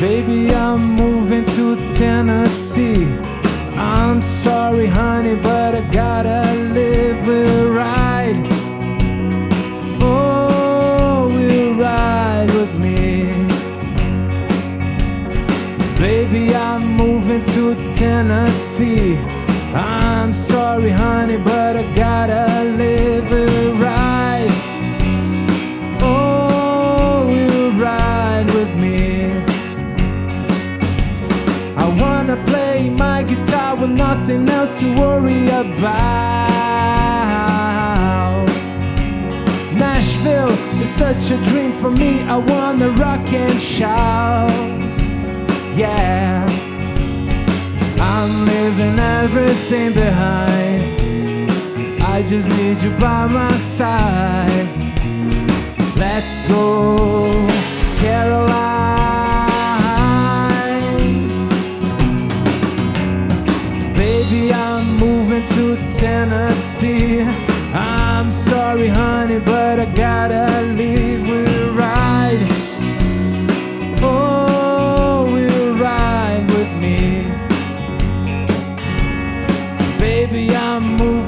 Baby, I'm moving to Tennessee. I'm sorry, honey, but I gotta live a ride. Oh, will ride with me. Baby, I'm moving to Tennessee. I'm sorry, honey, but I gotta live a ride. Nothing else to worry about. Nashville is such a dream for me. I wanna rock and shout. Yeah, I'm leaving everything behind. I just need you by my side. Let's go,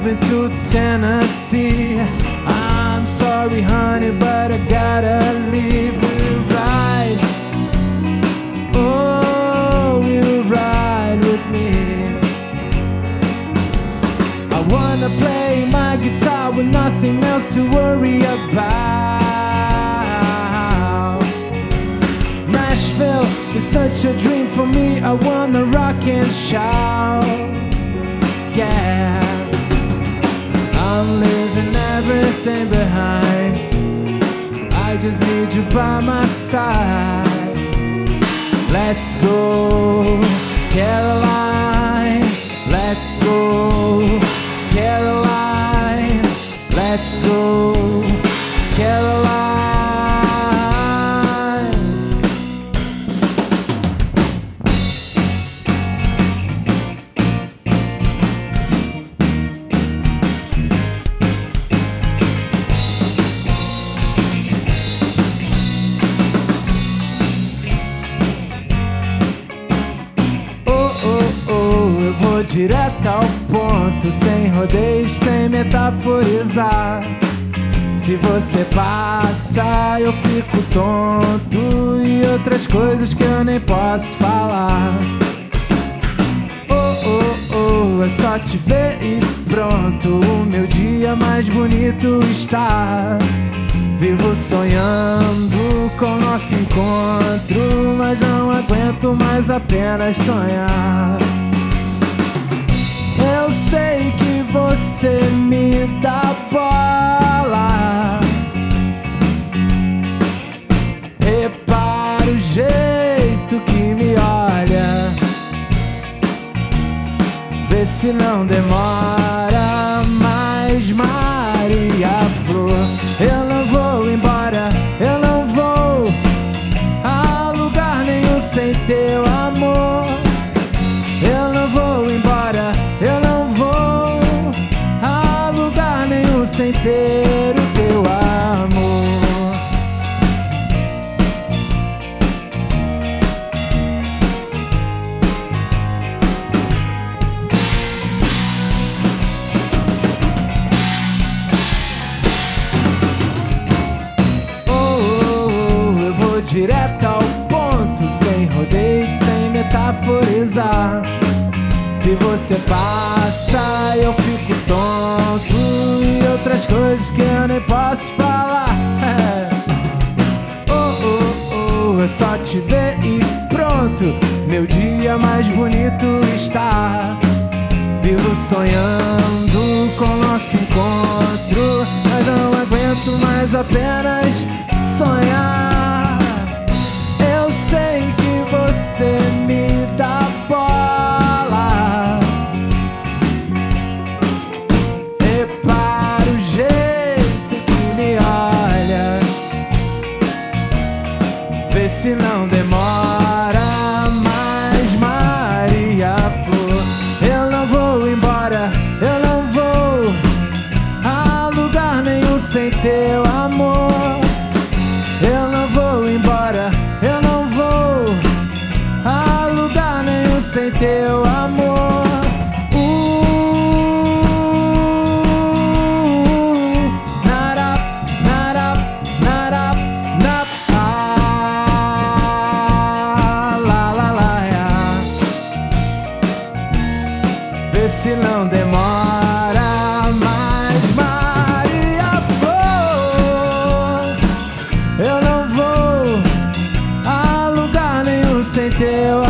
moving to Tennessee. I'm sorry, honey, but I gotta leave. We'll ride. Oh, we'll ride with me. I wanna play my guitar with nothing else to worry about. Nashville is such a dream for me. I wanna rock and shout. Just need you by my side. Let's go, Caroline. Let's go, Caroline. Let's go, Caroline. Direto ao ponto, sem rodeios, sem metaforizar. Se você passa, eu fico tonto e outras coisas que eu nem posso falar. Oh, oh, oh, é só te ver e pronto. O meu dia mais bonito está. Vivo sonhando com nosso encontro, mas não aguento mais apenas sonhar. Eu sei que você me dá bola. Repara o jeito que me olha. Vê se não demora direto ao ponto, sem rodeios, sem metaforizar. Se você passa, eu fico tonto e outras coisas que eu nem posso falar. Oh, oh, oh, é só te ver e pronto. Meu dia mais bonito está. Vivo sonhando com nosso encontro, mas não aguento mais apenas sonhar. vou embora, eu não vou a lugar nenhum sem teu amor. Eu não vou embora, eu não vou a lugar nenhum sem teu amor. teu